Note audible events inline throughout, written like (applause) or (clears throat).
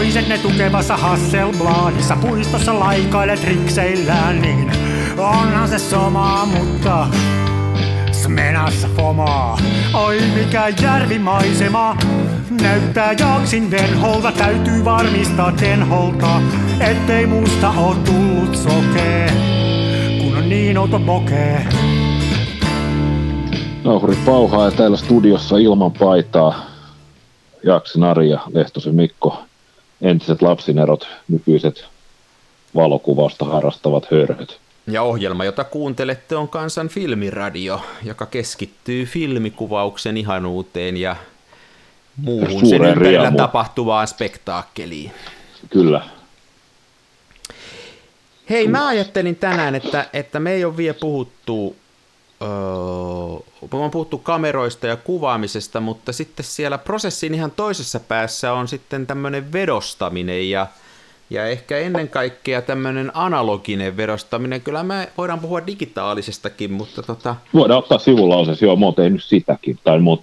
toisenne tukevassa Hasselbladissa puistossa laikaile trikseillään, niin onhan se sama, mutta Smenassa fomaa. Oi mikä järvimaisema, näyttää jaksin venholta, täytyy varmistaa tenholta, ettei musta oo tullut sokee, kun on niin outo pokee. Nauhuri pauhaa ja täällä studiossa ilman paitaa Jaksi Nari ja Lehtosen Mikko, entiset lapsinerot, nykyiset valokuvausta harrastavat hörhöt. Ja ohjelma, jota kuuntelette, on Kansan filmiradio, joka keskittyy filmikuvauksen ihanuuteen ja muuhun sen ympärillä riemu. tapahtuvaan spektaakkeliin. Kyllä. Hei, mä ajattelin tänään, että, että me ei ole vielä puhuttu öö, on puhuttu kameroista ja kuvaamisesta, mutta sitten siellä prosessin ihan toisessa päässä on sitten tämmöinen vedostaminen ja, ja ehkä ennen kaikkea tämmöinen analoginen vedostaminen. Kyllä me voidaan puhua digitaalisestakin, mutta tota... Voidaan ottaa sivulauseessa, joo, mä oon tehnyt sitäkin, tai mut,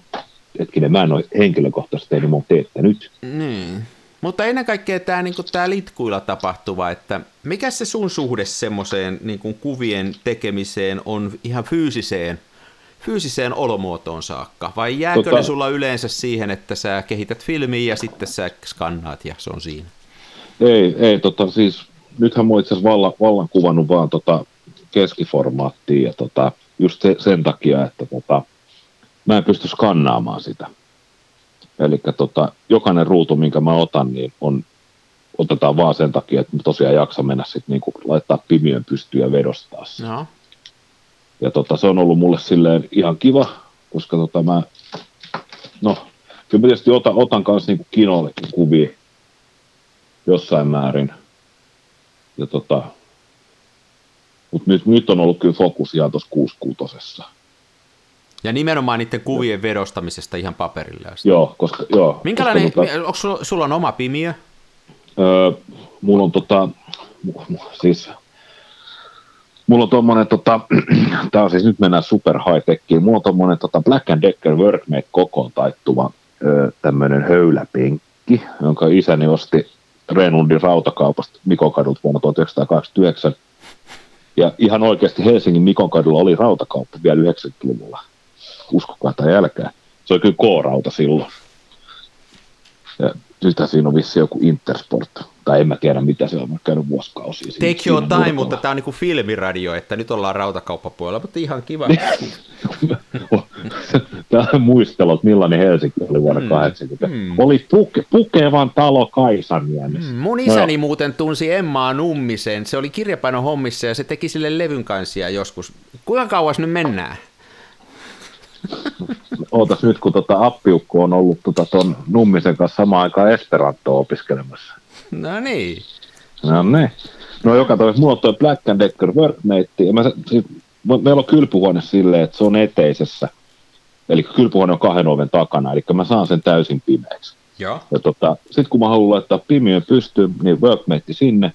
hetkinen, mä en ole henkilökohtaisesti tehnyt, mä oon teettänyt. Niin. Mutta ennen kaikkea tämä niin tää litkuilla tapahtuva, että mikä se sun suhde semmoiseen niin kuvien tekemiseen on ihan fyysiseen, fyysiseen olomuotoon saakka? Vai jääkö tota... ne sulla yleensä siihen, että sä kehität filmiä ja sitten sä skannaat ja se on siinä? Ei, ei tota, siis nythän mä itse asiassa vallan, vallan kuvannut vaan tota keskiformaattia ja tota, just se, sen takia, että tota, mä en pysty skannaamaan sitä. Eli tota, jokainen ruutu, minkä mä otan, niin on, otetaan vaan sen takia, että mä tosiaan jaksa mennä sitten niin laittaa pimiön pystyyn ja vedostaa sen. No. Ja tota, se on ollut mulle silleen ihan kiva, koska tota mä, no, kyllä mä tietysti otan, otan kanssa niin kinollekin kuvia jossain määrin. Ja tota, mutta nyt, nyt on ollut kyllä fokus ihan tuossa kuusikutosessa. Ja nimenomaan niiden kuvien vedostamisesta ihan paperille asti. Joo, koska, joo. Minkälainen, koska, tota, onko sulla, sulla on oma pimiö? Öö, mulla on tota, siis, mulla on tommonen, tota, (clears throat) tää on siis nyt mennään super high techiin, mulla on tommonen tota Black and Decker Workmate kokoon taittuva öö, tämmönen höyläpenkki, jonka isäni osti Renundin rautakaupasta Mikokadulta vuonna 1989. Ja ihan oikeasti Helsingin Mikokadulla oli rautakauppa vielä 90-luvulla uskokaa tai älkää. Se oli kyllä K-rauta silloin. Ja nythän siinä on vissi joku Intersport, tai en mä tiedä mitä se on, mä käynyt vuosikausia. Take your time, mutta tämä on niin kuin filmiradio, että nyt ollaan rautakauppapuolella, mutta ihan kiva. (laughs) tämä on muistelu, että millainen Helsinki oli vuonna mm. 80. Mm. Oli puke, pukevan talo Kaisaniemessä. Mm. Mun isäni no. muuten tunsi Emmaa Nummisen, se oli kirjapaino hommissa ja se teki sille levyn kansia joskus. Kuinka kauas nyt mennään? Ootas nyt, kun tota appiukko on ollut tota ton Nummisen kanssa samaan aikaan Esperantoa opiskelemassa. No niin. No niin. No joka toisessa, mulla on toi Black and Decker Workmate, ja mä, siis, meillä on kylpyhuone silleen, että se on eteisessä. Eli kylpyhuone on kahden oven takana, eli mä saan sen täysin pimeäksi. Joo. Ja tota, sitten kun mä haluan laittaa pimiön pystyyn, niin workmate sinne.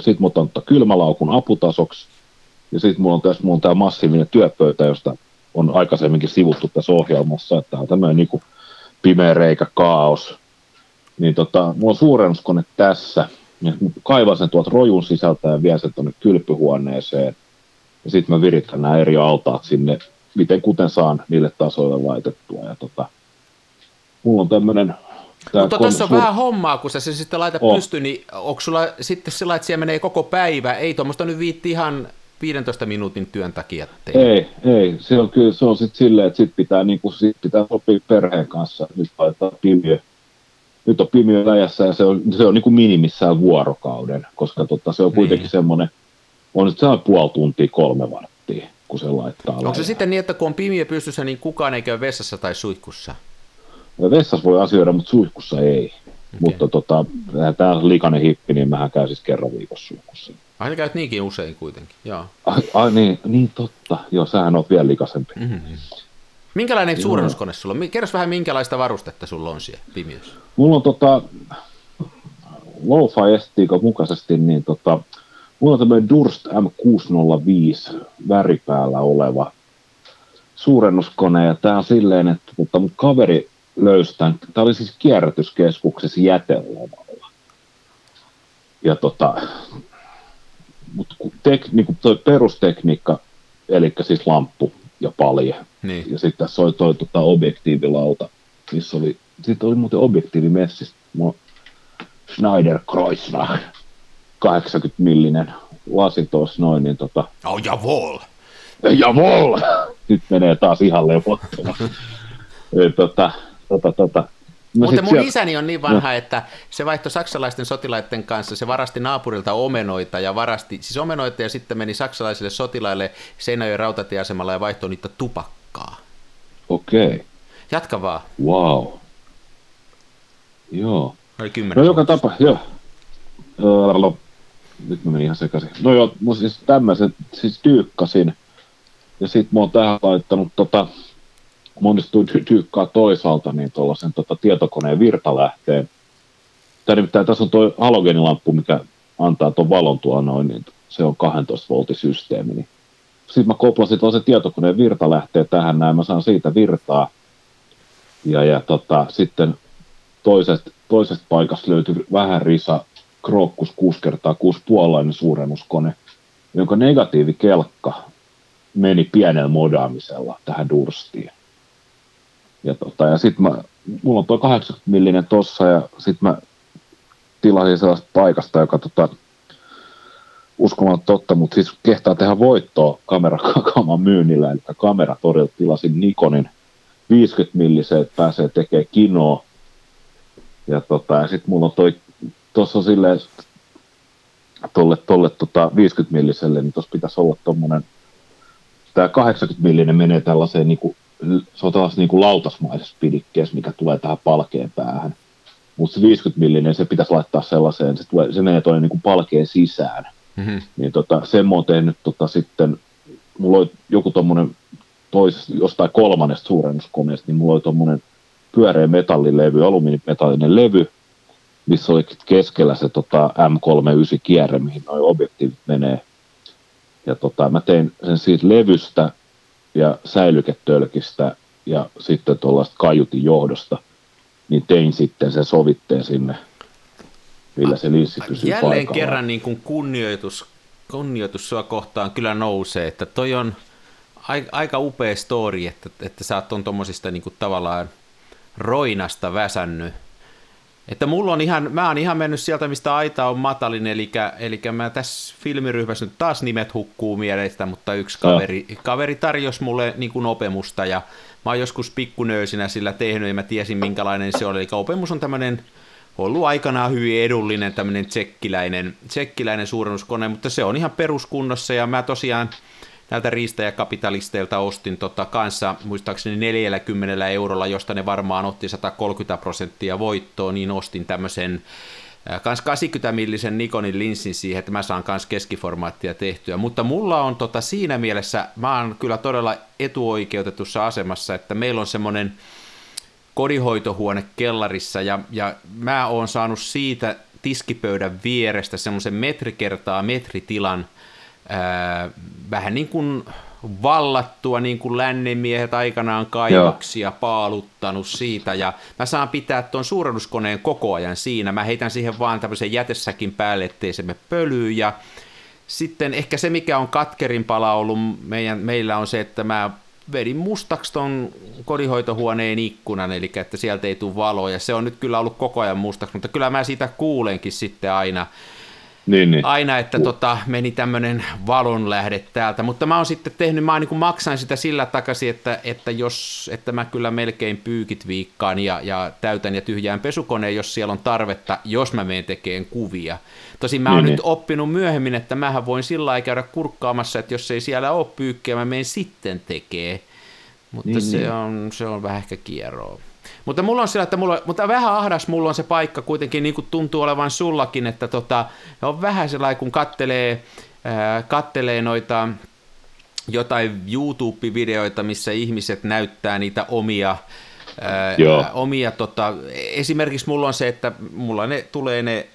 Sitten mä otan kylmälaukun aputasoksi. Ja sitten mulla on tässä on tää massiivinen työpöytä, josta on aikaisemminkin sivuttu tässä ohjelmassa, että tämä on tämmöinen niin pimeä reikä, kaos. Niin tota, mulla on suurennuskone tässä, ja kaivan sen tuolta rojun sisältä ja vien sen tuonne kylpyhuoneeseen. Ja sitten mä viritän nämä eri altaat sinne, miten kuten saan niille tasoille laitettua. Ja tota, mulla on tämmöinen mutta tuossa on vähän hommaa, kun sä se sitten laitat pystyyn, niin onko sulla sitten sillä, että siellä menee koko päivä? Ei tuommoista nyt viitti ihan 15 minuutin työn takia tehdä. Ei, ei. Se on kyllä se on sitten silleen, että sit pitää, niin kuin, sit pitää sopia perheen kanssa. Nyt laitetaan pimiö. Nyt on pimiö läjässä ja se on, se on niin kuin minimissään vuorokauden, koska tota, se on kuitenkin niin. semmoinen, on nyt sellainen puoli tuntia, kolme varttia, kun se laittaa Onko läjään. se sitten niin, että kun on pimiö pystyssä, niin kukaan ei käy vessassa tai suihkussa? Ja vessassa voi asioida, mutta suihkussa ei. Okay. Mutta tota, tämä on likainen hippi, niin mähän käyn siis kerran viikossa suihkussa. Ai sä käyt niinkin usein kuitenkin, joo. Ai, ai niin, niin totta. Joo, sähän oot vielä likaisempi. Mm-hmm. Minkälainen suurennuskone sulla on? Kerros vähän, minkälaista varustetta sulla on siellä pimiössä? Mulla on tota, Lo-Fi estiikan mukaisesti, niin tota, mulla on tämmöinen Durst M605 väripäällä oleva suurennuskone, ja tää on silleen, että tota, mun kaveri löysi tämän, tää oli siis kierrätyskeskuksessa jätelavalla. Ja tota, mutta tek, niin kuin toi perustekniikka, eli siis lamppu ja palje, Niin. ja sitten tässä oli toi tota, objektiivilauta, missä oli, sitten oli muuten objektiivimessistä, mulla on Schneider Kreuznach, 80 millinen lasi tuossa noin, niin tota, Oh, javol! Javol! Nyt menee taas ihan levottomaan. (laughs) Ei, tota, tota, tota. No Mutta mun sieltä- isäni on niin vanha, että se vaihtoi saksalaisten sotilaiden kanssa, se varasti naapurilta omenoita ja varasti, siis omenoita ja sitten meni saksalaisille sotilaille Seinäjoen rautatieasemalla ja vaihtoi niitä tupakkaa. Okei, okay. Jatka vaan. wow. Joo. Oli kymmenen. No joka tapa, joo. Öö, nyt mä menin ihan sekaisin. No joo, mä siis tämmöisen siis tyykkasin. Ja sit mä oon tähän laittanut tota, mä onnistuin ty- tyykkaa toisaalta niin tuollaisen tota, tietokoneen virtalähteen. Nimittäin tässä on toi halogenilamppu, mikä antaa tuon valon tuolla noin, niin se on 12 voltisysteemi. Niin. Sitten mä koplasin tuollaisen tietokoneen virtalähteen tähän näin, mä saan siitä virtaa. Ja, ja tota, sitten toisesta, toisesta paikasta löytyi vähän risa Crocus 6 kertaa 6 puolainen suurennuskone, jonka negatiivikelkka meni pienellä modaamisella tähän durstiin. Ja, tota, ja sitten mulla on tuo 80 millinen tossa ja sitten mä tilasin sellaista paikasta, joka tota, uskomaan totta, mutta siis kehtaa tehdä voittoa kamerakaaman myynnillä, eli kameratorilta tilasin Nikonin 50 milliseen, että pääsee tekemään kinoa. Ja, tota, ja sitten mulla on toi, tuossa silleen, tolle, tolle tota 50 milliselle, niin tuossa pitäisi olla tommonen, tämä 80 millinen menee tällaiseen, niinku, se on tällaisessa niinku lautasmaisessa pidikkeessä, mikä tulee tähän palkeen päähän. Mutta se 50 millinen, se pitäisi laittaa sellaiseen, se, tulee, se menee tuonne niinku palkeen sisään. Mm-hmm. Niin tota, sen mä oon tehnyt tota sitten, mulla oli joku tommonen toisesta, jostain kolmannesta suurennuskoneesta, niin mulla oli tommonen pyöreä metallilevy, alumiinimetallinen levy, missä oli keskellä se tota M39 kierre, mihin noi objektiivit menee. Ja tota, mä tein sen siitä levystä ja säilyketölkistä ja sitten tuollaista kaiutin johdosta, niin tein sitten sen sovitteen sinne, millä se linssi pysyy Jälleen paikallaan. kerran niin kuin kunnioitus, kunnioitus sua kohtaan kyllä nousee, että toi on aika, upea story, että, että sä oot on tommosista niin kuin tavallaan roinasta väsännyt. Että mulla on ihan, mä oon ihan mennyt sieltä, mistä aita on matalin, eli, eli mä tässä filmiryhmässä nyt taas nimet hukkuu mielestä, mutta yksi kaveri, kaveri tarjosi mulle niin kuin opemusta ja mä oon joskus pikkunöösinä sillä tehnyt ja mä tiesin minkälainen se oli. Eli opemus on tämmöinen ollut aikanaan hyvin edullinen tämmöinen tsekkiläinen, tsekkiläinen suurennuskone, mutta se on ihan peruskunnossa ja mä tosiaan näiltä riistäjäkapitalisteilta ostin tota kanssa muistaakseni 40 eurolla, josta ne varmaan otti 130 prosenttia voittoa, niin ostin tämmöisen äh, kans 80 millisen Nikonin linssin siihen, että mä saan kans keskiformaattia tehtyä, mutta mulla on tota siinä mielessä, mä oon kyllä todella etuoikeutetussa asemassa, että meillä on semmoinen kodinhoitohuone kellarissa ja, ja mä oon saanut siitä tiskipöydän vierestä semmoisen metri kertaa metritilan ää, vähän niin kuin vallattua, niin kuin lännenmiehet aikanaan kaivoksia paaluttanut siitä, ja mä saan pitää tuon suurennuskoneen koko ajan siinä, mä heitän siihen vaan tämmöisen jätesäkin päälle, ettei se me pölyy, ja sitten ehkä se, mikä on katkerimpala ollut meidän, meillä on se, että mä vedin mustaksi ton kodinhoitohuoneen ikkunan, eli että sieltä ei tule valoa, ja se on nyt kyllä ollut koko ajan mustaksi, mutta kyllä mä siitä kuulenkin sitten aina, Niin, niin. aina, että tota, meni tämmöinen valonlähde täältä, mutta mä oon sitten tehnyt, mä niin maksan sitä sillä takaisin, että, että, jos, että mä kyllä melkein pyykit viikkaan ja, ja täytän ja tyhjään pesukoneen, jos siellä on tarvetta, jos mä menen tekemään kuvia. Tosin mä oon Niin, nyt niin. oppinut myöhemmin, että mähän voin sillä lailla käydä kurkkaamassa, että jos ei siellä ole pyykkiä, mä menen sitten tekee. Mutta Niin, se, niin. On, se on vähän ehkä kierroa. Mutta mulla on sillä, että mulla, mutta vähän ahdas mulla on se paikka kuitenkin, niin kuin tuntuu olevan sullakin, että tota, on vähän sellainen, kun kattelee, ää, kattelee noita jotain YouTube-videoita, missä ihmiset näyttää niitä omia, ää, Joo. omia tota, esimerkiksi mulla on se, että mulla ne tulee ne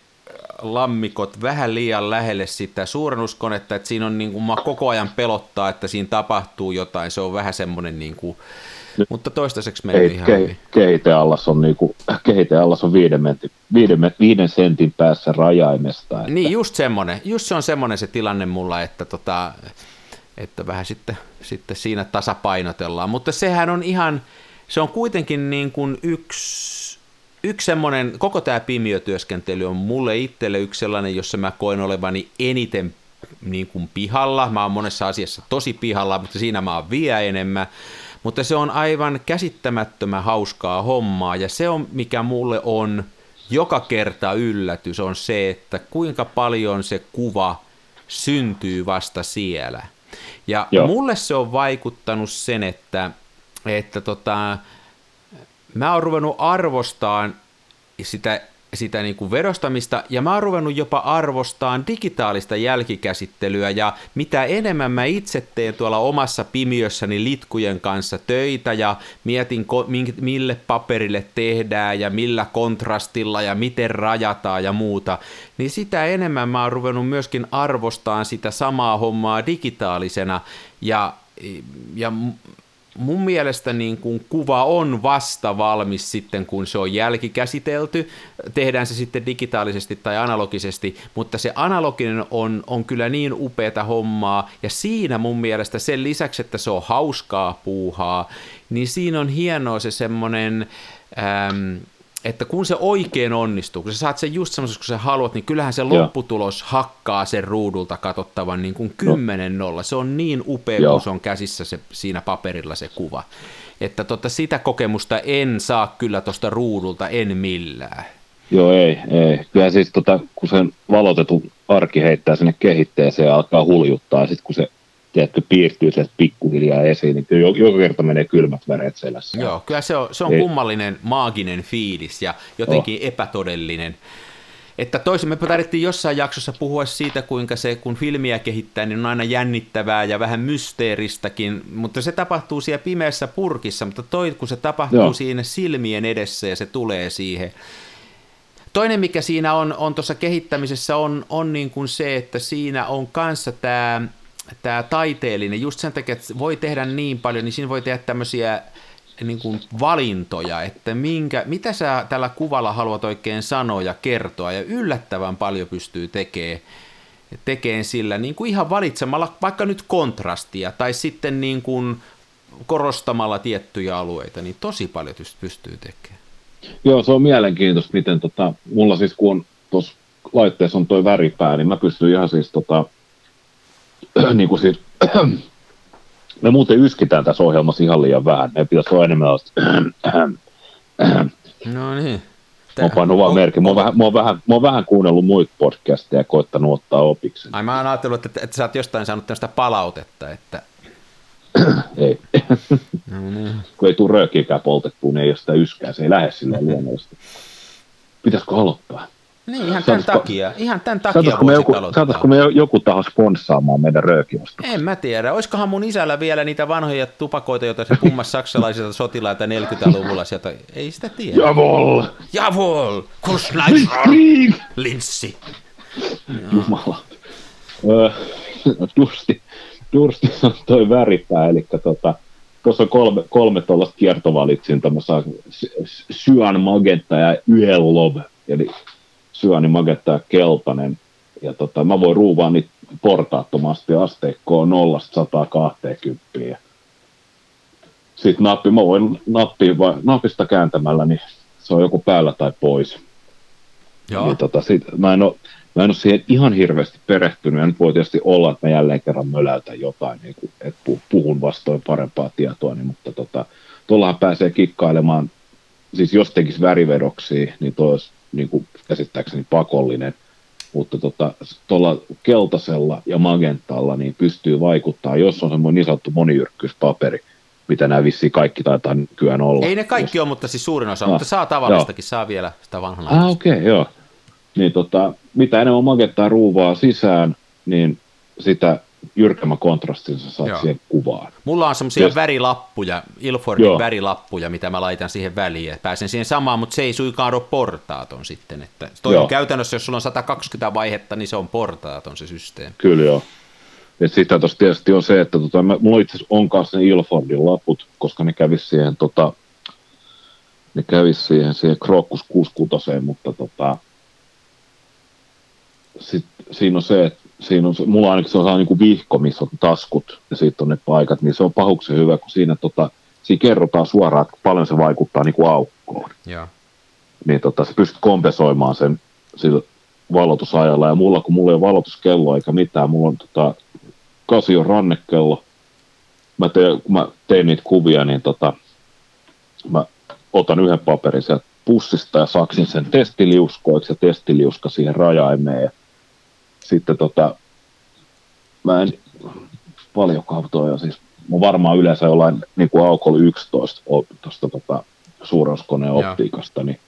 lammikot vähän liian lähelle sitä suurennuskonetta, että siinä on niin kuin, koko ajan pelottaa, että siinä tapahtuu jotain, se on vähän semmoinen niin kuin, mutta toistaiseksi Kehit, ihan ke, hyvin. kehiteallas on, niinku, (laughs) kehiteallas on viiden, mentin, viiden, viiden sentin päässä rajaimesta. Että, Niin, just semmoinen, just se on semmoinen se tilanne mulla, että, tota, että vähän sitten, sitten siinä tasapainotellaan, mutta sehän on ihan, se on kuitenkin niin kuin yksi, yksi semmoinen, koko tämä pimiötyöskentely on mulle itselle yksi sellainen, jossa mä koen olevani eniten niin kuin pihalla. Mä oon monessa asiassa tosi pihalla, mutta siinä mä oon vielä enemmän. Mutta se on aivan käsittämättömän hauskaa hommaa ja se on, mikä mulle on joka kerta yllätys, on se, että kuinka paljon se kuva syntyy vasta siellä. Ja Joo. Mulle se on vaikuttanut sen, että, että tota, mä oon ruvennut arvostaan sitä, sitä niin kuin vedostamista, ja mä oon ruvennut jopa arvostaan digitaalista jälkikäsittelyä, ja mitä enemmän mä itse teen tuolla omassa pimiössäni litkujen kanssa töitä, ja mietin, ko- mille paperille tehdään, ja millä kontrastilla, ja miten rajataan ja muuta, niin sitä enemmän mä oon ruvennut myöskin arvostaan sitä samaa hommaa digitaalisena, ja, ja mun mielestä niin kuin kuva on vasta valmis sitten, kun se on jälkikäsitelty. Tehdään se sitten digitaalisesti tai analogisesti, mutta se analoginen on, on kyllä niin upeata hommaa, ja siinä mun mielestä sen lisäksi, että se on hauskaa puuhaa, niin siinä on hienoa se semmoinen... Ähm, että kun se oikein onnistuu, kun sä saat sen just semmoisessa, kun sä haluat, niin kyllähän se lopputulos hakkaa sen ruudulta katsottavan niin kuin kymmenen nolla. Se on niin upea, Joo. kun se on käsissä se, siinä paperilla se kuva. Että tota, sitä kokemusta en saa kyllä tuosta ruudulta, en millään. Joo, ei, ei. Kyllä siis tota, kun sen valotetun arki heittää sinne kehitteeseen ja alkaa huljuttaa, ja sitten kun se tiedätkö, piirtyy sieltä pikkuhiljaa esiin, niin kyllä joka kerta menee kylmät väreet selässä. Joo, kyllä se on, se on Ei. kummallinen, maaginen fiilis ja jotenkin oh. epätodellinen. Että toisin me tarvittiin jossain jaksossa puhua siitä, kuinka se, kun filmiä kehittää, niin on aina jännittävää ja vähän mysteeristäkin, mutta se tapahtuu siellä pimeässä purkissa, mutta toi, kun se tapahtuu. Joo. siinä silmien edessä ja se tulee siihen. Toinen, mikä siinä on, on tuossa kehittämisessä, on, on niin kuin se, että siinä on kanssa tämä tämä taiteellinen, just sen takia, että voi tehdä niin paljon, niin siinä voi tehdä tämmöisiä niin kuin valintoja, että minkä, mitä sä tällä kuvalla haluat oikein sanoa ja kertoa, ja yllättävän paljon pystyy tekemään tekeen sillä niin kuin ihan valitsemalla vaikka nyt kontrastia tai sitten niin kuin korostamalla tiettyjä alueita, niin tosi paljon pyst- pystyy tekemään. Joo, se on mielenkiintoista, miten tota, mulla siis kun on tuossa laitteessa on toi väripää, niin mä pystyn ihan siis tota, niin kuin siis, me muuten yskitään tässä ohjelmassa ihan liian vähän, meidän pitäisi olla enemmän (clears throat) No niin. Mä oon pannut vaan merkin. Mä oon, vähän, mä, oon vähän, mä oon vähän kuunnellut muita podcasteja ja koittanut ottaa opiksi. Ai mä oon ajatellut, että, että sä oot jostain saanut tämmöistä palautetta, että (clears throat) Ei. no niin. kun ei tule röökiäkään poltettua, niin ei ole sitä yskää. Se ei lähde silleen luonnollisesti. Pitäisikö aloittaa? Niin, ihan tämän takia. Ihan tämän takia Saataisiko me, joku, saataisiko me jo- joku taho sponssaamaan meidän röökiosta? En mä tiedä. Olisikohan mun isällä vielä niitä vanhoja tupakoita, joita se pummas (laughs) saksalaisilta sotilaita 40-luvulla sieltä. Ei sitä tiedä. Javol! Jawohl! Kuschneifer! Krieg! Linssi! Jumala. Öö, Dursti, Dursti on toi väripää, eli tota, tuossa on kolme, kolme tuollaista kiertovalitsinta, mä saan Cyan Magenta ja Yellow, eli Cyan Magenta ja keltainen, ja tota, mä voin ruuvaa niitä portaattomasti asteikkoon 0-120. Ja sitten nappi, mä voin nappi, vai, napista kääntämällä, niin se on joku päällä tai pois. Joo. Niin tota, sit, mä, en ole, mä en ole siihen ihan hirveästi perehtynyt, ja nyt voi tietysti olla, että mä jälleen kerran möläytän jotain, niin kuin, että pu- puhun vastoin parempaa tietoa, niin, mutta tota, tuollahan pääsee kikkailemaan, siis jos tekisi värivedoksia, niin tuo olisi niin kuin käsittääkseni pakollinen, mutta tuolla tota, keltaisella ja magentalla niin pystyy vaikuttaa, jos on semmoinen niin sanottu monijyrkkyyspaperi, mitä nämä vissiin kaikki taitaa nykyään olla. Ei ne kaikki ole, mutta siis suurin osa, Ah, mutta saa tavallistakin, saa vielä sitä vanhana. Ah, okei, okay, joo. Niin tota, mitä enemmän magettaa ruuvaa sisään, niin sitä jyrkemmän kontrastin sä saat Joo. siihen kuvaan. Mulla on semmoisia Jos- värilappuja, Ilfordin Joo. värilappuja, mitä mä laitan siihen väliin. ja Pääsen siihen samaan, mutta se ei suinkaan ole portaaton sitten. Että toi on käytännössä, jos sulla on 120 vaihetta, niin se on portaaton se systeemi. Kyllä joo. Et sitä tuossa tietysti on se, että tota, mä, mulla itse asiassa on kanssa ne Ilfordin laput, koska ne kävisi siihen, tota, ne kävisi siihen, siihen Krokus 66, mutta tota, sit, siinä on se, että siinä on, mulla ainakin se on niin kuin vihko, missä on taskut ja sitten on ne paikat, niin se on pahuksen hyvä, kun siinä, tota, siinä kerrotaan suoraan, että paljon se vaikuttaa niin kuin aukkoon. Ja. Niin tota, sä pystyt kompensoimaan sen sillä valotusajalla. Ja mulla, kun mulla ei ole valotuskello eikä mitään, mulla on tota, Casio rannekello. Mä tein, kun mä tein niitä kuvia, niin tota, mä otan yhden paperin sieltä pussista ja saksin sen testiliuskoiksi ja testiliuska siihen rajaimeen. Ja sitten tota, mä en, paljon toi siis, mä varmaan yleensä jollain niin kuin Aukol 11 tuosta tota, suurennuskoneen optiikasta, niin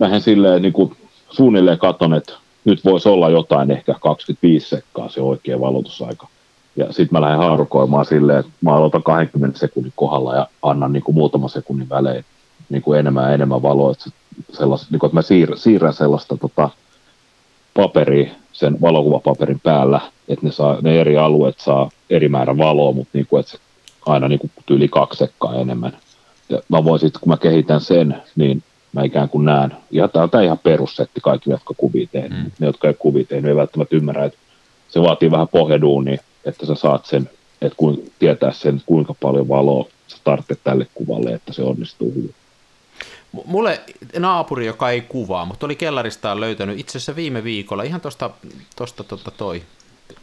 vähän silleen niin kuin suunnilleen katon, että nyt voisi olla jotain ehkä 25 sekkaa se oikea valotusaika. Ja sitten mä lähden haarukoimaan silleen, että mä aloitan 20 sekunnin kohdalla ja annan niin kuin muutaman sekunnin välein niin kuin enemmän ja enemmän valoa. Että, sellais, niin kuin, että mä siir, siirrän sellaista tota, paperia sen valokuvapaperin päällä, että ne, saa, ne eri alueet saa eri määrä valoa, mutta niin kuin, että se aina niin kuin yli kaksi sekkaa enemmän. Ja mä voin sitten, kun mä kehitän sen, niin mä ikään kuin näen. Ja tämä on ihan perussetti kaikki, jotka kuvia teen. Mm. Ne, jotka ei kuvia teen, ei välttämättä ymmärrä, että se vaatii vähän pohjaduunia, että sä saat sen, että kun, tietää sen, kuinka paljon valoa sä tarvitset tälle kuvalle, että se onnistuu hyvin. Mulle naapuri, joka ei kuvaa, mutta oli kellaristaan löytänyt itse asiassa viime viikolla ihan tuosta tosta, tota, toi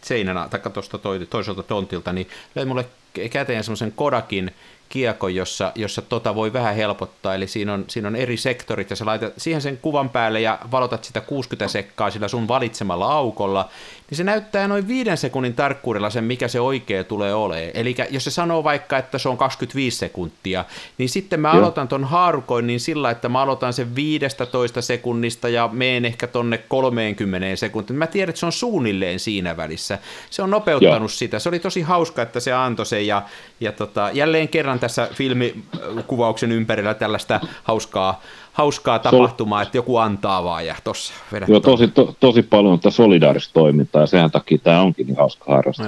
seinänä, tai tuosta toi, toiselta tontilta, niin löi mulle käteen semmoisen Kodakin kiekon, jossa, jossa tota voi vähän helpottaa, eli siinä on, siinä on eri sektorit, ja sä laitat siihen sen kuvan päälle ja valotat sitä 60 sekkaa sillä sun valitsemalla aukolla, niin se näyttää noin viiden sekunnin tarkkuudella sen, mikä se oikea tulee olemaan. Eli jos se sanoo vaikka, että se on 25 sekuntia, niin sitten mä aloitan ton haarukoinnin sillä, että mä aloitan sen 15 sekunnista ja meen ehkä tonne 30 sekuntiin. Mä tiedän, että se on suunnilleen siinä välissä. Se on nopeuttanut Joo. sitä. Se oli tosi hauska, että se antoi sen ja, ja tota, jälleen kerran tässä filmikuvauksen ympärillä tällaista hauskaa hauskaa tapahtumaa, että joku antaa vaan ja tossa vedät Joo, tosi, to, tosi paljon tätä solidaarista toimintaa ja sen takia tämä onkin niin hauska harrastus.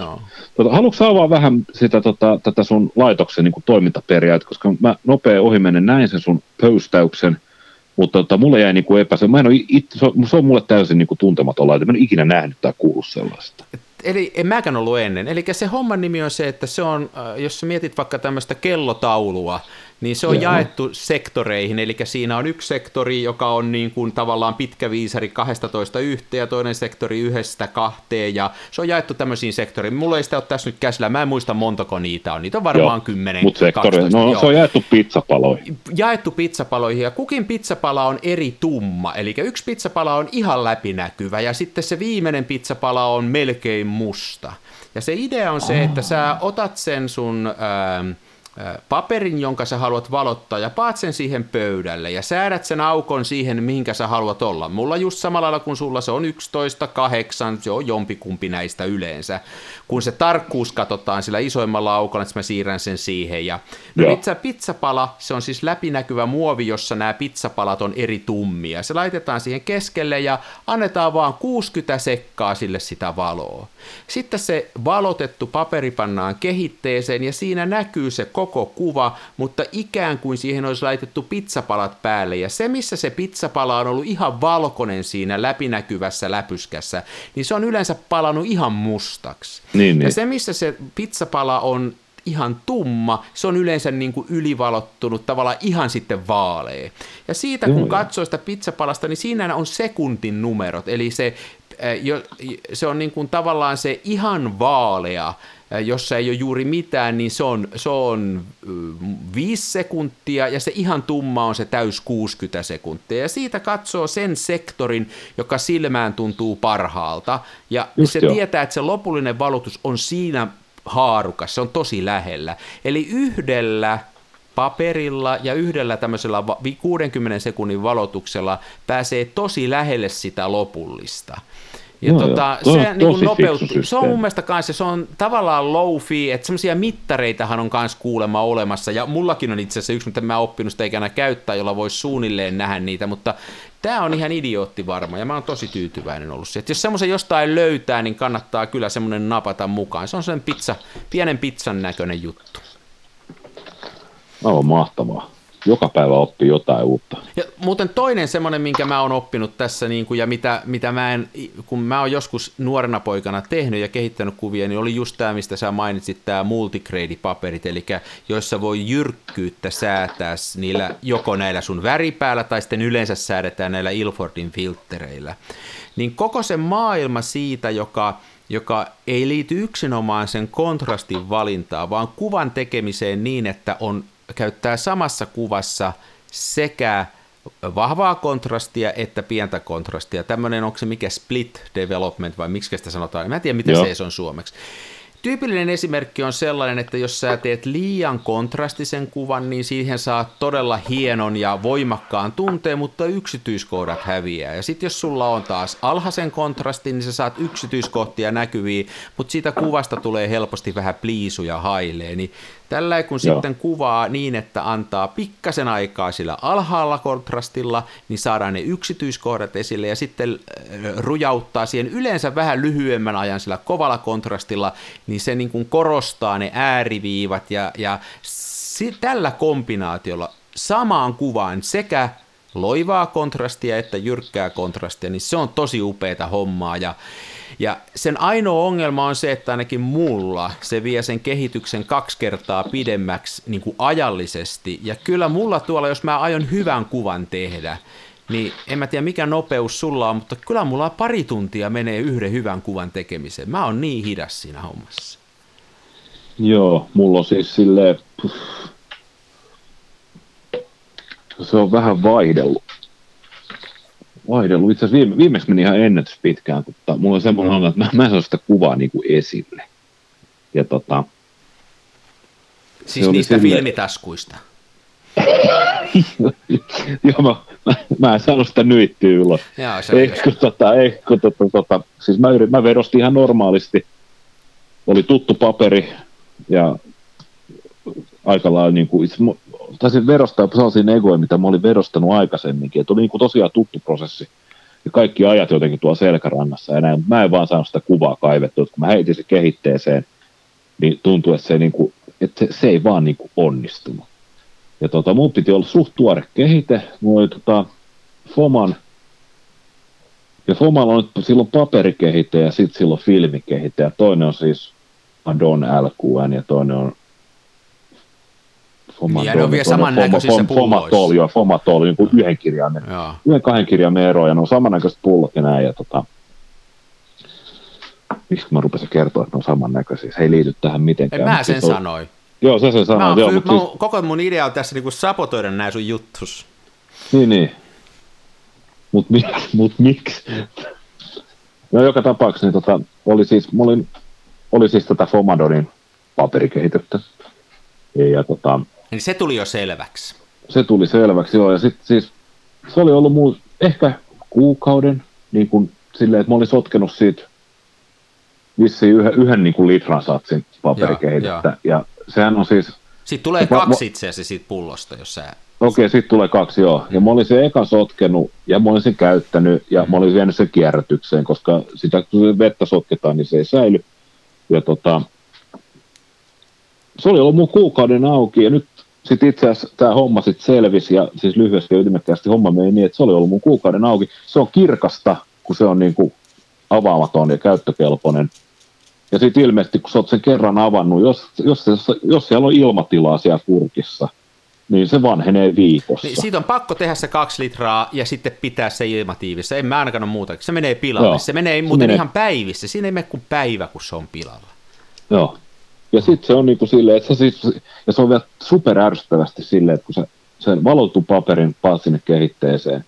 Tota, haluatko avaa vähän sitä, tota, tätä sun laitoksen niin toimintaperiaat, koska mä nopea ohimennen näin sen sun pöystäyksen, mutta tota, mulle jäi niin epäselvä. Mä en ole se, on, se on mulle täysin niin kuin tuntematon laite. Mä en ole ikinä nähnyt tai kuullut sellaista. Eli en mäkään ollut ennen. Eli se homman nimi on se, että se on, äh, jos sä mietit vaikka tämmöistä kellotaulua, niin se on Joo. jaettu sektoreihin, eli siinä on yksi sektori, joka on niin kuin tavallaan pitkä viisari 12 yhteen ja toinen sektori yhdestä kahteen, ja se on jaettu tämmöisiin sektoreihin. Mulla ei sitä ole tässä nyt käsillä, mä en muista montako niitä on, niitä on varmaan Joo, 10, Mutta sektori, 12, no joo. se on jaettu pizzapaloihin. Jaettu pizzapaloihin, ja kukin pizzapala on eri tumma, eli yksi pizzapala on ihan läpinäkyvä, ja sitten se viimeinen pizzapala on melkein musta. Ja se idea on se, että sä otat sen sun... Ää, paperin, jonka sä haluat valottaa, ja paat sen siihen pöydälle, ja säädät sen aukon siihen, mihinkä sä haluat olla. Mulla just samalla lailla kuin sulla se on 11, 8, se on jompikumpi näistä yleensä. Kun se tarkkuus katsotaan sillä isoimmalla aukolla, että mä siirrän sen siihen. Ja, no nyt se pizzapala, se on siis läpinäkyvä muovi, jossa nämä pizzapalat on eri tummia. Se laitetaan siihen keskelle ja annetaan vaan 60 sekkaa sille sitä valoa. Sitten se valotettu paperi pannaan kehitteeseen, ja siinä näkyy se koko kuva, mutta ikään kuin siihen olisi laitettu pizzapalat päälle. Ja se, missä se pizzapala on ollut ihan valkoinen siinä läpinäkyvässä läpyskässä, niin se on yleensä palannut ihan mustaksi. Niin, niin. Ja se, missä se pizzapala on ihan tumma, se on yleensä niin kuin ylivalottunut, tavallaan ihan sitten vaalea. Ja siitä kun Joo, katsoo sitä pizzapalasta, niin siinä on sekuntin numerot, eli se, se on niin kuin tavallaan se ihan vaalea jossa ei ole juuri mitään, niin se on, se on 5 sekuntia ja se ihan tumma on se täys 60 sekuntia. Ja siitä katsoo sen sektorin, joka silmään tuntuu parhaalta. Ja Just se jo. tietää, että se lopullinen valutus on siinä haarukas, se on tosi lähellä. Eli yhdellä paperilla ja yhdellä tämmöisellä 60 sekunnin valotuksella pääsee tosi lähelle sitä lopullista. Ja Joo, tota, joo. Se on niin fiksu Se on mun mielestä kanssa, se on tavallaan low fee, että semmoisia mittareitahan on kanssa kuulemma olemassa, ja mullakin on itse asiassa yksi, mitä mä oppinut sitä ikänä käyttää, jolla voisi suunnilleen nähdä niitä, mutta tämä on ihan idiootti varma, ja mä oon tosi tyytyväinen ollut siihen. Jos semmoisen jostain löytää, niin kannattaa kyllä semmoinen napata mukaan. Se on sen pizza, pienen pizzan näköinen juttu. No, mahtavaa. Joka päivä oppii jotain uutta. Ja muuten toinen semmoinen, minkä mä oon oppinut tässä, niin kuin, ja mitä, mitä mä en, kun mä oon joskus nuorena poikana tehnyt ja kehittänyt kuvia, niin oli just tämä, mistä sä mainitsit, tämä multigrade-paperit, eli joissa voi jyrkkyyttä säätää niillä, joko näillä sun väripäällä, tai sitten yleensä säädetään näillä Ilfordin filttereillä. Niin koko se maailma siitä, joka joka ei liity yksinomaan sen kontrastin valintaan, vaan kuvan tekemiseen niin, että on käyttää samassa kuvassa sekä vahvaa kontrastia että pientä kontrastia. Tämmöinen, onko se mikä split development vai miksi sitä sanotaan? Mä en tiedä, miten Joo. se on suomeksi. Tyypillinen esimerkki on sellainen, että jos sä teet liian kontrastisen kuvan, niin siihen saat todella hienon ja voimakkaan tunteen, mutta yksityiskohdat häviää. Ja sitten jos sulla on taas alhaisen kontrastin, niin sä saat yksityiskohtia näkyviin, mutta siitä kuvasta tulee helposti vähän pliisuja hailee. Niin tällä kun Joo. sitten kuvaa niin, että antaa pikkasen aikaa sillä alhaalla kontrastilla, niin saadaan ne yksityiskohdat esille ja sitten äh, rujauttaa siihen yleensä vähän lyhyemmän ajan sillä kovalla kontrastilla, niin se niin kuin korostaa ne ääriviivat ja, ja si- tällä kombinaatiolla samaan kuvaan sekä loivaa kontrastia että jyrkkää kontrastia, niin se on tosi upeata hommaa ja ja sen ainoa ongelma on se, että ainakin mulla se vie sen kehityksen kaksi kertaa pidemmäksi niin kuin ajallisesti. Ja kyllä mulla tuolla, jos mä aion hyvän kuvan tehdä, niin en mä tiedä mikä nopeus sulla on, mutta kyllä mulla pari tuntia menee yhden hyvän kuvan tekemiseen. Mä oon niin hidas siinä hommassa. Joo, mulla on siis silleen, se on vähän vaihdellut. Vaihdellut. Itse asiassa viime, viimeksi meni ihan ennätys pitkään, mutta mulla on semmoinen ongelma, että mä, mä en saa sitä kuvaa niin kuin esille. Ja tota, Siis niistä silleen- filmitaskuista. (laughs) joo, mä, mä, mä en saanut sitä nyittyä ylös. Joo, se Ei, kun, tota, ei, kun, tota, tota, siis mä, yrit, mä vedostin ihan normaalisti. Oli tuttu paperi ja aika lailla niin kuin, itse, taisin verostaa sellaisia negoja, mitä mä olin vedostanut aikaisemminkin. Että oli niin kuin tosiaan tuttu prosessi. Ja kaikki ajat jotenkin tuolla selkärannassa ja näin. Mä en vaan saanut sitä kuvaa kaivettua. Kun mä heitin se kehitteeseen, niin tuntui, että se, niin kuin, että se, se ei vaan niin kuin onnistunut. Ja tota, mun piti olla suht tuore kehite. Mulla oli tota, Foman ja Fomalla on silloin paperikehite ja sitten silloin filmikehite. Ja toinen on siis Adon LQN ja toinen on Fomadon, Ja ne on vielä samannäköisissä Fom- Fom- Fomatol, joo, Fomatol, niin kuin yhden kirjaimen, Joo. yhden kahden kirjaimen ero, ja ne on samannäköiset pullot ja näin, ja tota, miksi mä rupesin kertoa, että ne on samannäköisiä, se ei liity tähän mitenkään. En mä sen siis sanoin. Joo, se sen Mä sanoi, oon, joo, mutta mä siis, koko mun idea on tässä niinku sabotoida nämä sun juttus. Niin, niin. Mut, mi, (laughs) mut miksi? No joka tapauksessa niin tota, oli siis, mä olin, oli siis tätä Fomadonin paperikehitystä. Ja, ja tota, Niin se tuli jo selväksi. se tuli selväksi, joo, ja sitten siis se oli ollut muu, ehkä kuukauden, niin kuin silleen, että mä olin sotkenut siitä vissiin yhden, yhden niin kuin litran satsin paperikehitystä, ja sehän on siis, Sitten tulee kaksi itse asiassa siitä pullosta, jos sä... Okei, sitten tulee kaksi, joo. Ja mä olin sen eka sotkenut, ja mä olin sen käyttänyt, ja mä olin vienyt sen kierrätykseen, koska sitä kun se vettä sotketaan, niin se ei säily. Ja tota, se oli ollut mun kuukauden auki, ja nyt sitten itse asiassa tämä homma sitten selvisi, ja siis lyhyesti ja ytimekkäästi homma meni niin, että se oli ollut mun kuukauden auki. Se on kirkasta, kun se on niin kuin avaamaton ja käyttökelpoinen. Ja sitten ilmeisesti, kun sä oot sen kerran avannut, jos, jos, jos, jos siellä on ilmatilaa siellä purkissa, niin se vanhenee viikossa. Niin siitä on pakko tehdä se kaksi litraa ja sitten pitää se ilmatiivissa. En mä ainakaan ole muuta. Se menee pilalle. Joo. Se menee Se muuten menee. ihan päivissä. Siinä ei mene kuin päivä, kun se on pilalla. Joo. Ja sitten se on niinku silleen, että se siis, ja se on vielä super ärsyttävästi silleen, että kun sä sen valottu paperin paat sinne kehitteeseen,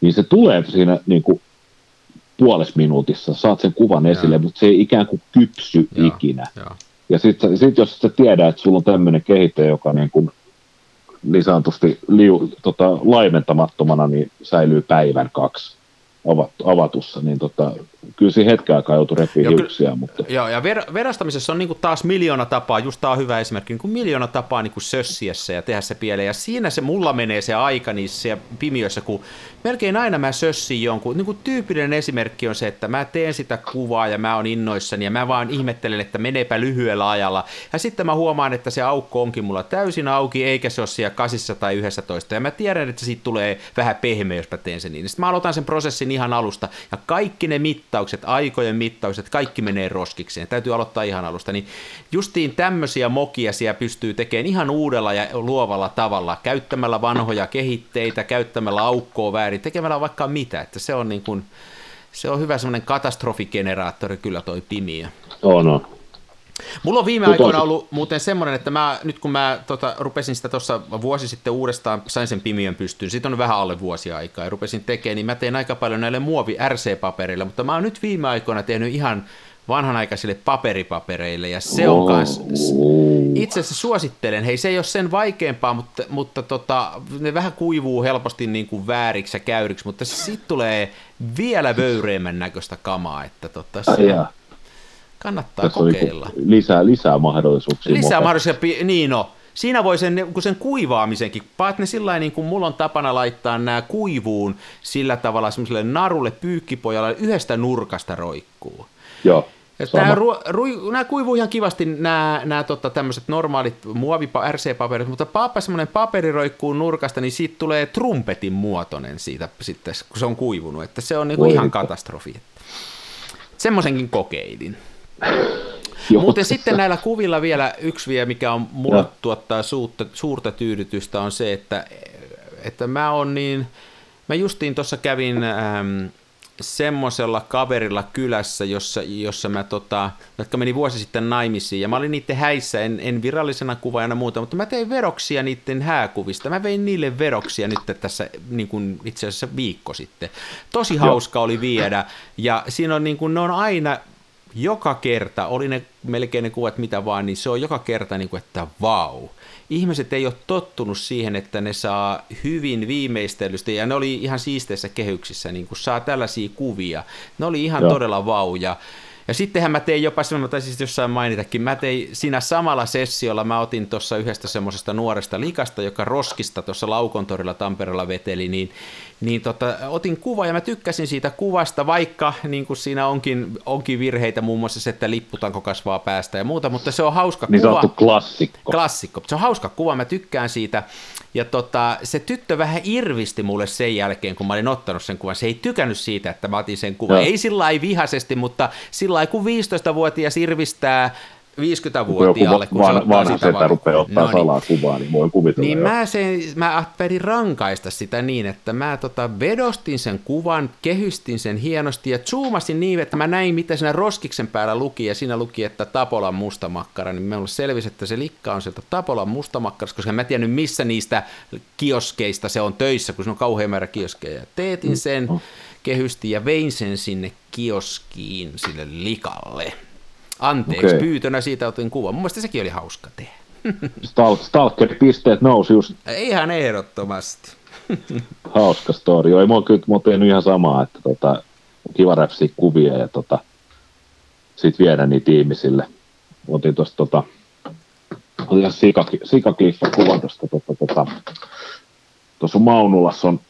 niin se tulee siinä niinku puolessa minuutissa, saat sen kuvan esille, Joo. mutta se ei ikään kuin kypsy Joo, ikinä. Joo. Ja sitten sit jos sä tiedät, että sulla on tämmöinen kehite, joka niin kuin niin sanotusti liu, tota, laimentamattomana niin säilyy päivän kaksi, avatussa, niin tota, kyllä siinä hetken aikaa joutui repiä joo, hiuksia. Mutta... Joo, ja ver- verastamisessa on niin taas miljoona tapaa, just tämä on hyvä esimerkki, niin kuin miljoona tapaa niin kuin sössiä se ja tehdä se pieleen, ja siinä se mulla menee se aika niissä pimiöissä, kun melkein aina mä sössin jonkun, niin kuin tyypillinen esimerkki on se, että mä teen sitä kuvaa ja mä oon innoissani ja mä vaan ihmettelen, että meneepä lyhyellä ajalla, ja sitten mä huomaan, että se aukko onkin mulla täysin auki, eikä se ole siellä kasissa tai yhdessä toista, ja mä tiedän, että siitä tulee vähän pehmeä, jos mä teen sen niin. Sitten mä aloitan sen prosessin ihan alusta, ja kaikki ne mittaukset, aikojen mittaukset, kaikki menee roskikseen. Täytyy aloittaa ihan alusta. Niin justiin tämmöisiä mokia siellä pystyy tekemään ihan uudella ja luovalla tavalla, käyttämällä vanhoja kehitteitä, käyttämällä aukkoa väärin, tekemällä vaikka mitä. Että se on niin kuin, se on hyvä semmoinen katastrofigeneraattori kyllä toi Pimiö. On, on. Mulla on viime Mut aikoina on... ollut muuten semmoinen, että mä, nyt kun mä tota, rupesin sitä tuossa vuosi sitten uudestaan, sain sen pimiön pystyyn, siitä on vähän alle vuosi aikaa, ja rupesin tekemään, niin mä teen aika paljon näille muovi RC-paperille, mutta mä oon nyt viime aikoina tehnyt ihan vanhanaikaisille paperipapereille, ja se on kans, itse asiassa suosittelen, hei se ei ole sen vaikeampaa, mutta, mutta tota, ne vähän kuivuu helposti niin kuin vääriksi ja käyriksi, mutta sitten tulee vielä vöyreemmän näköistä kamaa, että tota, se, Kannattaa Tässä kokeilla. Niin lisää, lisää mahdollisuuksia. Lisää mahdollisuuksia, niin no. Siinä voi sen, kun sen kuivaamisenkin, paat ne sillä niin kuin mulla on tapana laittaa nämä kuivuun sillä tavalla semmoiselle narulle pyykkipojalle yhdestä nurkasta roikkuu. Joo. Tämä, ru, ru, nämä kuivuu ihan kivasti nämä, nämä tota, tämmöiset normaalit muovi RC-paperit, mutta paappa semmoinen paperi roikkuu nurkasta, niin siitä tulee trumpetin muotoinen siitä sitten, kun se on kuivunut, että se on niin kuin ihan katastrofi. Semmoisenkin kokeilin. (coughs) Muuten sitten näillä kuvilla vielä yksi vielä, mikä on mulle ja. tuottaa suurta, suurta tyydytystä, on se, että, että mä on niin, mä justiin tuossa kävin ähm, semmoisella kaverilla kylässä, jossa, jossa mä, tota, jotka meni vuosi sitten naimisiin, ja mä olin niiden häissä, en, en virallisena kuvaajana muuta, mutta mä tein veroksia niiden hääkuvista. Mä vein niille veroksia nyt tässä niin kuin itse asiassa viikko sitten. Tosi hauska Joo. oli viedä, ja siinä on niin kuin, ne on aina joka kerta, oli ne melkein ne kuvat mitä vaan, niin se on joka kerta niin kuin, että vau. Ihmiset ei ole tottunut siihen, että ne saa hyvin viimeistelystä, ja ne oli ihan siisteissä kehyksissä, niin kuin saa tällaisia kuvia. Ne oli ihan Joo. todella vauja. Ja sittenhän mä tein jopa semmoinen, tai siis jossain mainitakin, mä tein siinä samalla sessiolla, mä otin tuossa yhdestä semmoisesta nuoresta likasta, joka roskista tuossa Laukontorilla Tampereella veteli, niin niin tota, otin kuva ja mä tykkäsin siitä kuvasta, vaikka niin kuin siinä onkin, onkin virheitä, muun muassa se, että lipputanko kasvaa päästä ja muuta, mutta se on hauska niin kuva. Niin klassikko. Klassikko. Se on hauska kuva, mä tykkään siitä. Ja tota, se tyttö vähän irvisti mulle sen jälkeen, kun mä olin ottanut sen kuvan. Se ei tykännyt siitä, että mä otin sen kuvan. No. Ei sillä vihaisesti, mutta sillä kun 15-vuotias irvistää 50-vuotiaalle, kun van, vanha setä rupeaa ottaa no niin. salaa kuvaa, niin voi kuvitella. Niin mä, sen, mä ajattelin rankaista sitä niin, että mä tota vedostin sen kuvan, kehystin sen hienosti ja zoomasin niin, että mä näin, mitä siinä roskiksen päällä luki, ja siinä luki, että Tapolan mustamakkara, niin minulle selvisi, että se likka on sieltä Tapolan mustamakkarasta, koska mä en tiennyt, missä niistä kioskeista se on töissä, kun se on kauhean määrä kioskeja. Teetin sen, mm. kehystin ja vein sen sinne kioskiin, sille likalle. Anteeksi okay. pyytönä siitä otin kuvan. Mun mielestä sekin oli hauska tehdä. Stalker-pisteet nousi just. Ihan ehdottomasti. Hauska story. Ei mua kyllä mä tehnyt ihan samaa, että tota, kiva räpsiä kuvia ja tota, sitten viedä niitä ihmisille. Otin tuosta tota, otin ihan sikakiffa kuva tuosta tota, tota, tuossa Maunulassa on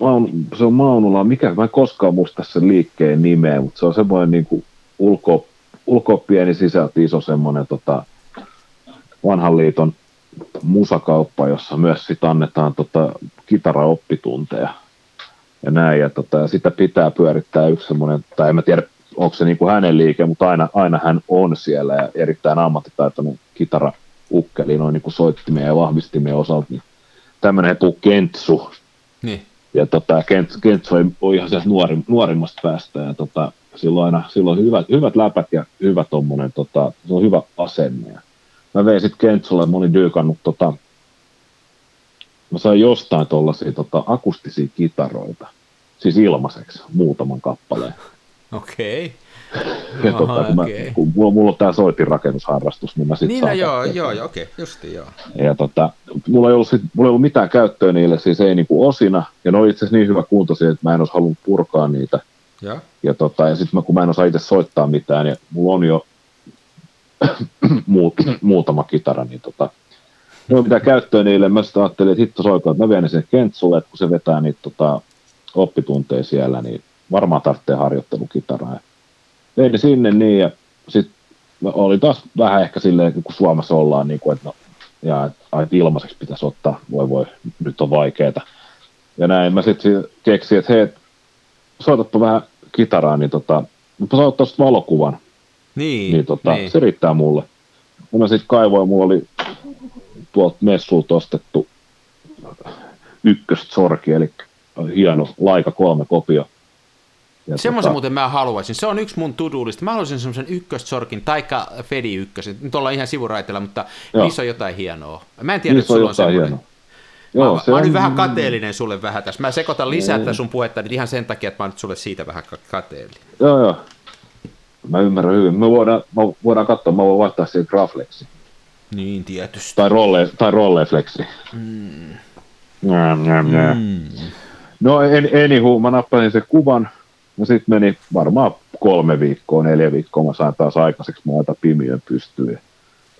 Maun, se on Maunula, mikä, mä en koskaan muista sen liikkeen nimeä, mutta se on semmoinen niin kuin ulko, ulkoa pieni, sisältä iso semmoinen tota, vanhan liiton musakauppa, jossa myös sit annetaan tota, kitaraoppitunteja ja näin. Ja, tota, ja sitä pitää pyörittää yksi semmoinen, tai en mä tiedä, onko se niin kuin hänen liike, mutta aina, aina hän on siellä ja erittäin ammattitaitoinen kitaraukkeli noin niin kuin soittimien ja vahvistimien osalta. Niin tämmöinen kuin Kentsu. Niin. Ja tota, Kentsu, Kentsu on ihan sieltä nuori, nuorimmasta päästä ja tota, silloin aina silloin hyvät, hyvät läpät ja hyvä tommonen, tota, se on hyvä asenne. Ja mä vein sitten Kentsulle, mä olin dyykannut, tota, mä sain jostain tuollaisia tota, akustisia kitaroita, siis ilmaiseksi, muutaman kappaleen. (laughs) Okei. Ja tota, kun, mä, okei. kun mulla, mulla on tämä soitinrakennusharrastus, niin mä sitten Niin, no joo, joo, joo, okei, justi joo. Ja tota, mulla, ei ollut sit, mulla ei ollut mitään käyttöä niille, siis ei niinku osina, ja ne oli itse asiassa niin hyvä kuntoisia, että mä en olisi halunnut purkaa niitä. Joo. Ja, tota, ja sitten kun mä en osaa itse soittaa mitään, ja mulla on jo (clears throat) muut, (clears throat) muutama kitara, niin tota, ei ole mitään käyttöä niille. Mä sitten ajattelin, että hitto soikoon, että mä vien sinne Kentsulle, että kun se vetää niitä tota, oppitunteja siellä, niin varmaan tarvitsee harjoittelukitaraa. Ja vein ne sinne niin, ja sitten oli taas vähän ehkä silleen, kun Suomessa ollaan, niin kuin, että no, ja että ai, että ilmaiseksi pitäisi ottaa, voi voi, nyt on vaikeeta. Ja näin mä sitten keksin, että hei, soitapa vähän kitaraa, niin tota, mutta sä ottaa valokuvan, Niin, niin, tota, niin. se riittää mulle. Ja mä sitten kaivoin, mulla oli tuolta messulta ostettu ykkössorki, eli hieno Laika kolme kopio. Ja Semmoisen muuten mä haluaisin. Se on yksi mun tudulista. Mä haluaisin semmoisen ykkössorkin, taikka Fedi ykkösen. Nyt ollaan ihan sivuraiteilla, mutta Joo. niissä on jotain hienoa. Mä en tiedä, niissä että on sulla on semmoinen. hienoa. Joo, mä, se mä on, nyt vähän kateellinen sulle vähän tässä. Mä sekoitan lisää tätä sun puhetta nyt ihan sen takia, että mä oon nyt sulle siitä vähän ka- kateellinen. Joo, joo. Mä ymmärrän hyvin. Me voidaan, me voidaan katsoa, mä voin vaihtaa siihen Graflexi. Niin, tietysti. Tai, rolle, tai Rolleflexi. Mm. Njam, njam, njam. Mm. No en, anywho, mä nappasin sen kuvan, ja sitten meni varmaan kolme viikkoa, neljä viikkoa, mä sain taas aikaiseksi maata pimiön pystyyn.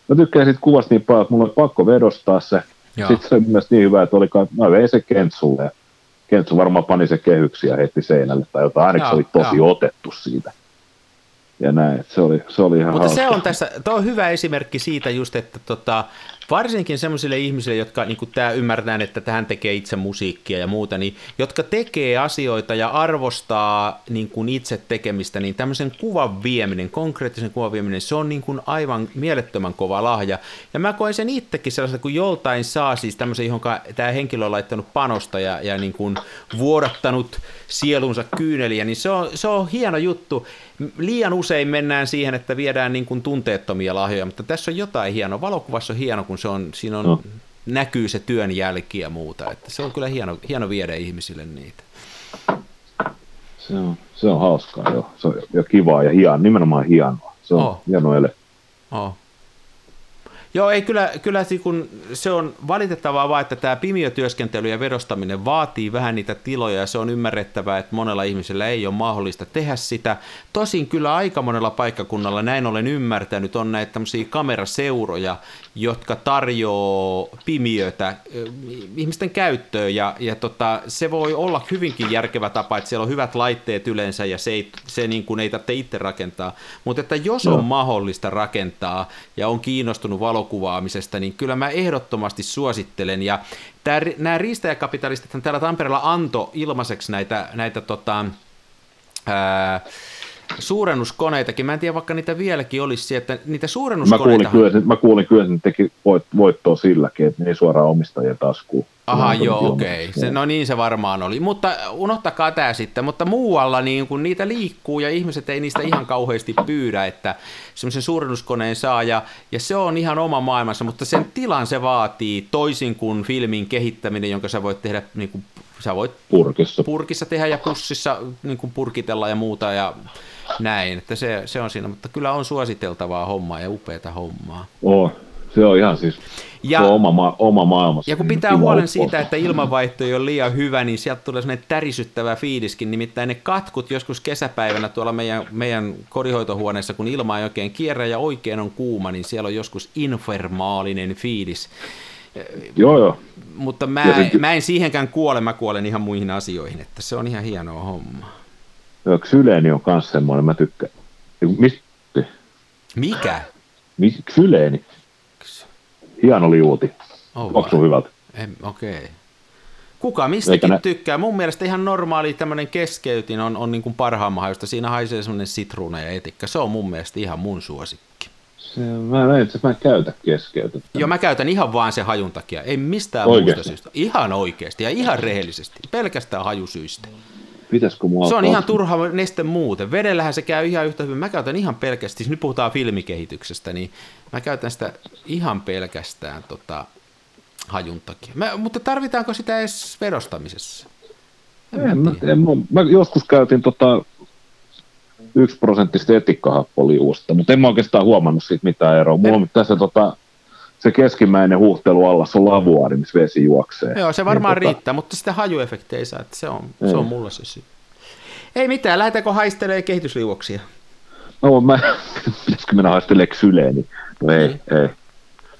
Mä tykkään siitä kuvasta niin paljon, että mulla oli pakko vedostaa se. Joo. Sitten se oli mielestä niin hyvä, että oli, kai- mä vein se Kentsulle, Kentsu varmaan pani se kehyksiä heti seinälle tai jotain, ainakin se oli tosi joo. otettu siitä. Ja näin, se oli, se oli ihan Mutta hauska. se on tässä, tuo on hyvä esimerkki siitä just, että tota, varsinkin semmoisille ihmisille, jotka niin tämä ymmärtää, että tähän tekee itse musiikkia ja muuta, niin jotka tekee asioita ja arvostaa niin kuin itse tekemistä, niin tämmöisen kuvan vieminen, konkreettisen kuvan vieminen, se on niin kuin aivan mielettömän kova lahja. Ja mä koen sen itsekin sellaista, kun joltain saa siis tämmöisen, johon tämä henkilö on laittanut panosta ja, ja niin kuin vuodattanut sielunsa kyyneliä, niin se on, se on hieno juttu. Liian usein mennään siihen, että viedään niin kuin tunteettomia lahjoja, mutta tässä on jotain hienoa. Valokuvassa on hieno, kun se on, siinä on, No. näkyy se työn jälki ja muuta. Että se on kyllä hieno, hieno viedä ihmisille niitä. Se on, se on hauskaa, joo. Se on ja kivaa ja hienoa, nimenomaan hienoa. Se on oh. hieno ele. Oh. Joo, ei kyllä, kyllä se, kun se on valitettavaa vaan, että tämä pimiötyöskentely ja vedostaminen vaatii vähän niitä tiloja ja se on ymmärrettävää, että monella ihmisellä ei ole mahdollista tehdä sitä. Tosin kyllä aika monella paikkakunnalla, näin olen ymmärtänyt, on näitä tämmöisiä kameraseuroja, jotka tarjoaa pimiötä ihmisten käyttöön. Ja, ja tota, se voi olla hyvinkin järkevä tapa, että siellä on hyvät laitteet yleensä ja se ei, se niin kuin ei tarvitse itse rakentaa, mutta että jos on mahdollista rakentaa ja on kiinnostunut valokuvaamisesta, niin kyllä mä ehdottomasti suosittelen. Ja tää, nämä riistäjäkapitalistit täällä Tampereella antoi ilmaiseksi näitä, näitä tota, ää, suurennuskoneitakin. Mä en tiedä, vaikka niitä vieläkin olisi että niitä Mä suurennuskoneita... kuulin, kyllä, mä kuulin kyllä, että ne teki voit, voittoa silläkin, että ne ei suoraan omistajien taskuun. Aha, joo, okei. Okay. No niin se varmaan oli. Mutta unohtakaa tämä sitten. Mutta muualla niin kun niitä liikkuu ja ihmiset ei niistä ihan kauheasti pyydä, että semmoisen suurennuskoneen saa ja, ja se on ihan oma maailmansa, mutta sen tilan se vaatii toisin kuin filmin kehittäminen, jonka sä voit tehdä niin kuin, sä voit Purkissa. purkissa tehdä ja pussissa niin kuin purkitella ja muuta ja näin, että se, se on siinä, mutta kyllä on suositeltavaa hommaa ja upeata hommaa. Oh, se on ihan siis Ja- se on oma, ma- oma maailmassa. Ja kun pitää kiva huolen siitä, että ilmanvaihto ei ole liian hyvä, niin sieltä tulee sellainen tärisyttävä fiiliskin. Nimittäin ne katkut joskus kesäpäivänä tuolla meidän, meidän kodinhoitohuoneessa, kun ilma ei oikein kierrä ja oikein on kuuma, niin siellä on joskus infernaalinen fiilis. Joo, joo. Mutta mä, Ja se- mä en siihenkään kuole, mä kuolen ihan muihin asioihin, että se on ihan hienoa hommaa. joo on kanssa semmoinen, mä tykkään. Mistä? Mikä? Mis, Xyleeni. Hieno liuuti. Oh, sun hyvältä? Okei. Okay. Kuka mistäkin nä- tykkää? Mun mielestä ihan normaali tämmöinen keskeytin on, on niin kuin parhaan mahdollista. Siinä haisee semmoinen sitruuna ja etikka. Se on mun mielestä ihan mun suosikki. Se, mä, mä, itse mä en käytä keskeytettä. Joo, mä käytän ihan vaan sen hajun takia. Ei mistään Oikeesti? muusta syystä. Ihan oikeasti ja ihan rehellisesti. Pelkästään hajusyistä. Pitäisikö mua Se on ihan turha neste muuten. Vedellähän se käy ihan yhtä hyvin. Mä käytän ihan pelkästään, siis nyt puhutaan filmikehityksestä, niin mä käytän sitä ihan pelkästään tota, hajun takia. Mä, mutta tarvitaanko sitä edes vedostamisessa? En, mä, en, mä, mä, joskus käytin tota, yksi prosenttista etikkahappoliuosta, mutta en mä oikeastaan huomannut siitä mitään eroa. Mulla on tässä tota, se keskimmäinen huuhtelu alla, se on lavuaari, missä vesi juoksee. Joo, se varmaan niin, tota- riittää, tota... mutta sitä hajuefektiä ei saa, että se on, ei. se on mulla se syy. Ei mitään, lähdetäänkö haistelemaan kehitysliuoksia? No mä, pitäisikö mennä haistelemaan syleeni? No ei, ei. ei.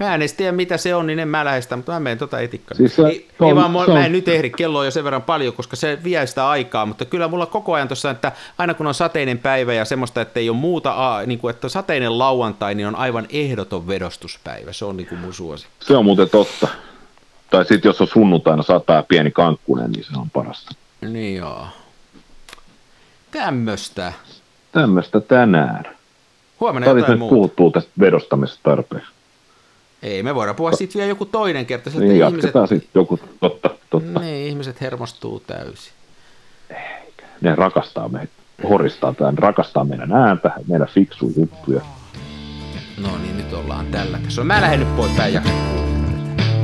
Mä en edes tiedä, mitä se on, niin en mä lähestä, mutta mä menen tota etikkaa. Siis se, ei, on, ei vaan, on, mä en nyt ehdi, kello on jo sen verran paljon, koska se vie sitä aikaa, mutta kyllä mulla koko ajan tuossa, että aina kun on sateinen päivä ja semmoista, että ei ole muuta, niin kuin, että sateinen lauantai, niin on aivan ehdoton vedostuspäivä. Se on niin kuin mun suosi. Se on muuten totta. Tai sitten jos on sunnuntaina sataa pieni kankkunen, niin se on parasta. Niin joo. Tämmöstä. Tämmöstä tänään. Huomenna jotain muuta. puhuttuu tästä vedostamisesta tarpeeksi. Ei, me voidaan puhua siitä vielä joku toinen kerta. Niin, ihmiset, jatketaan sitten joku, totta, totta. Niin, ihmiset hermostuu täysin. Eikä. Ne rakastaa meitä, horistaa tämän, rakastaa meidän ääntä, meidän fiksuja juttuja. No niin, nyt ollaan tällä tasolla. Mä lähden nyt pois päin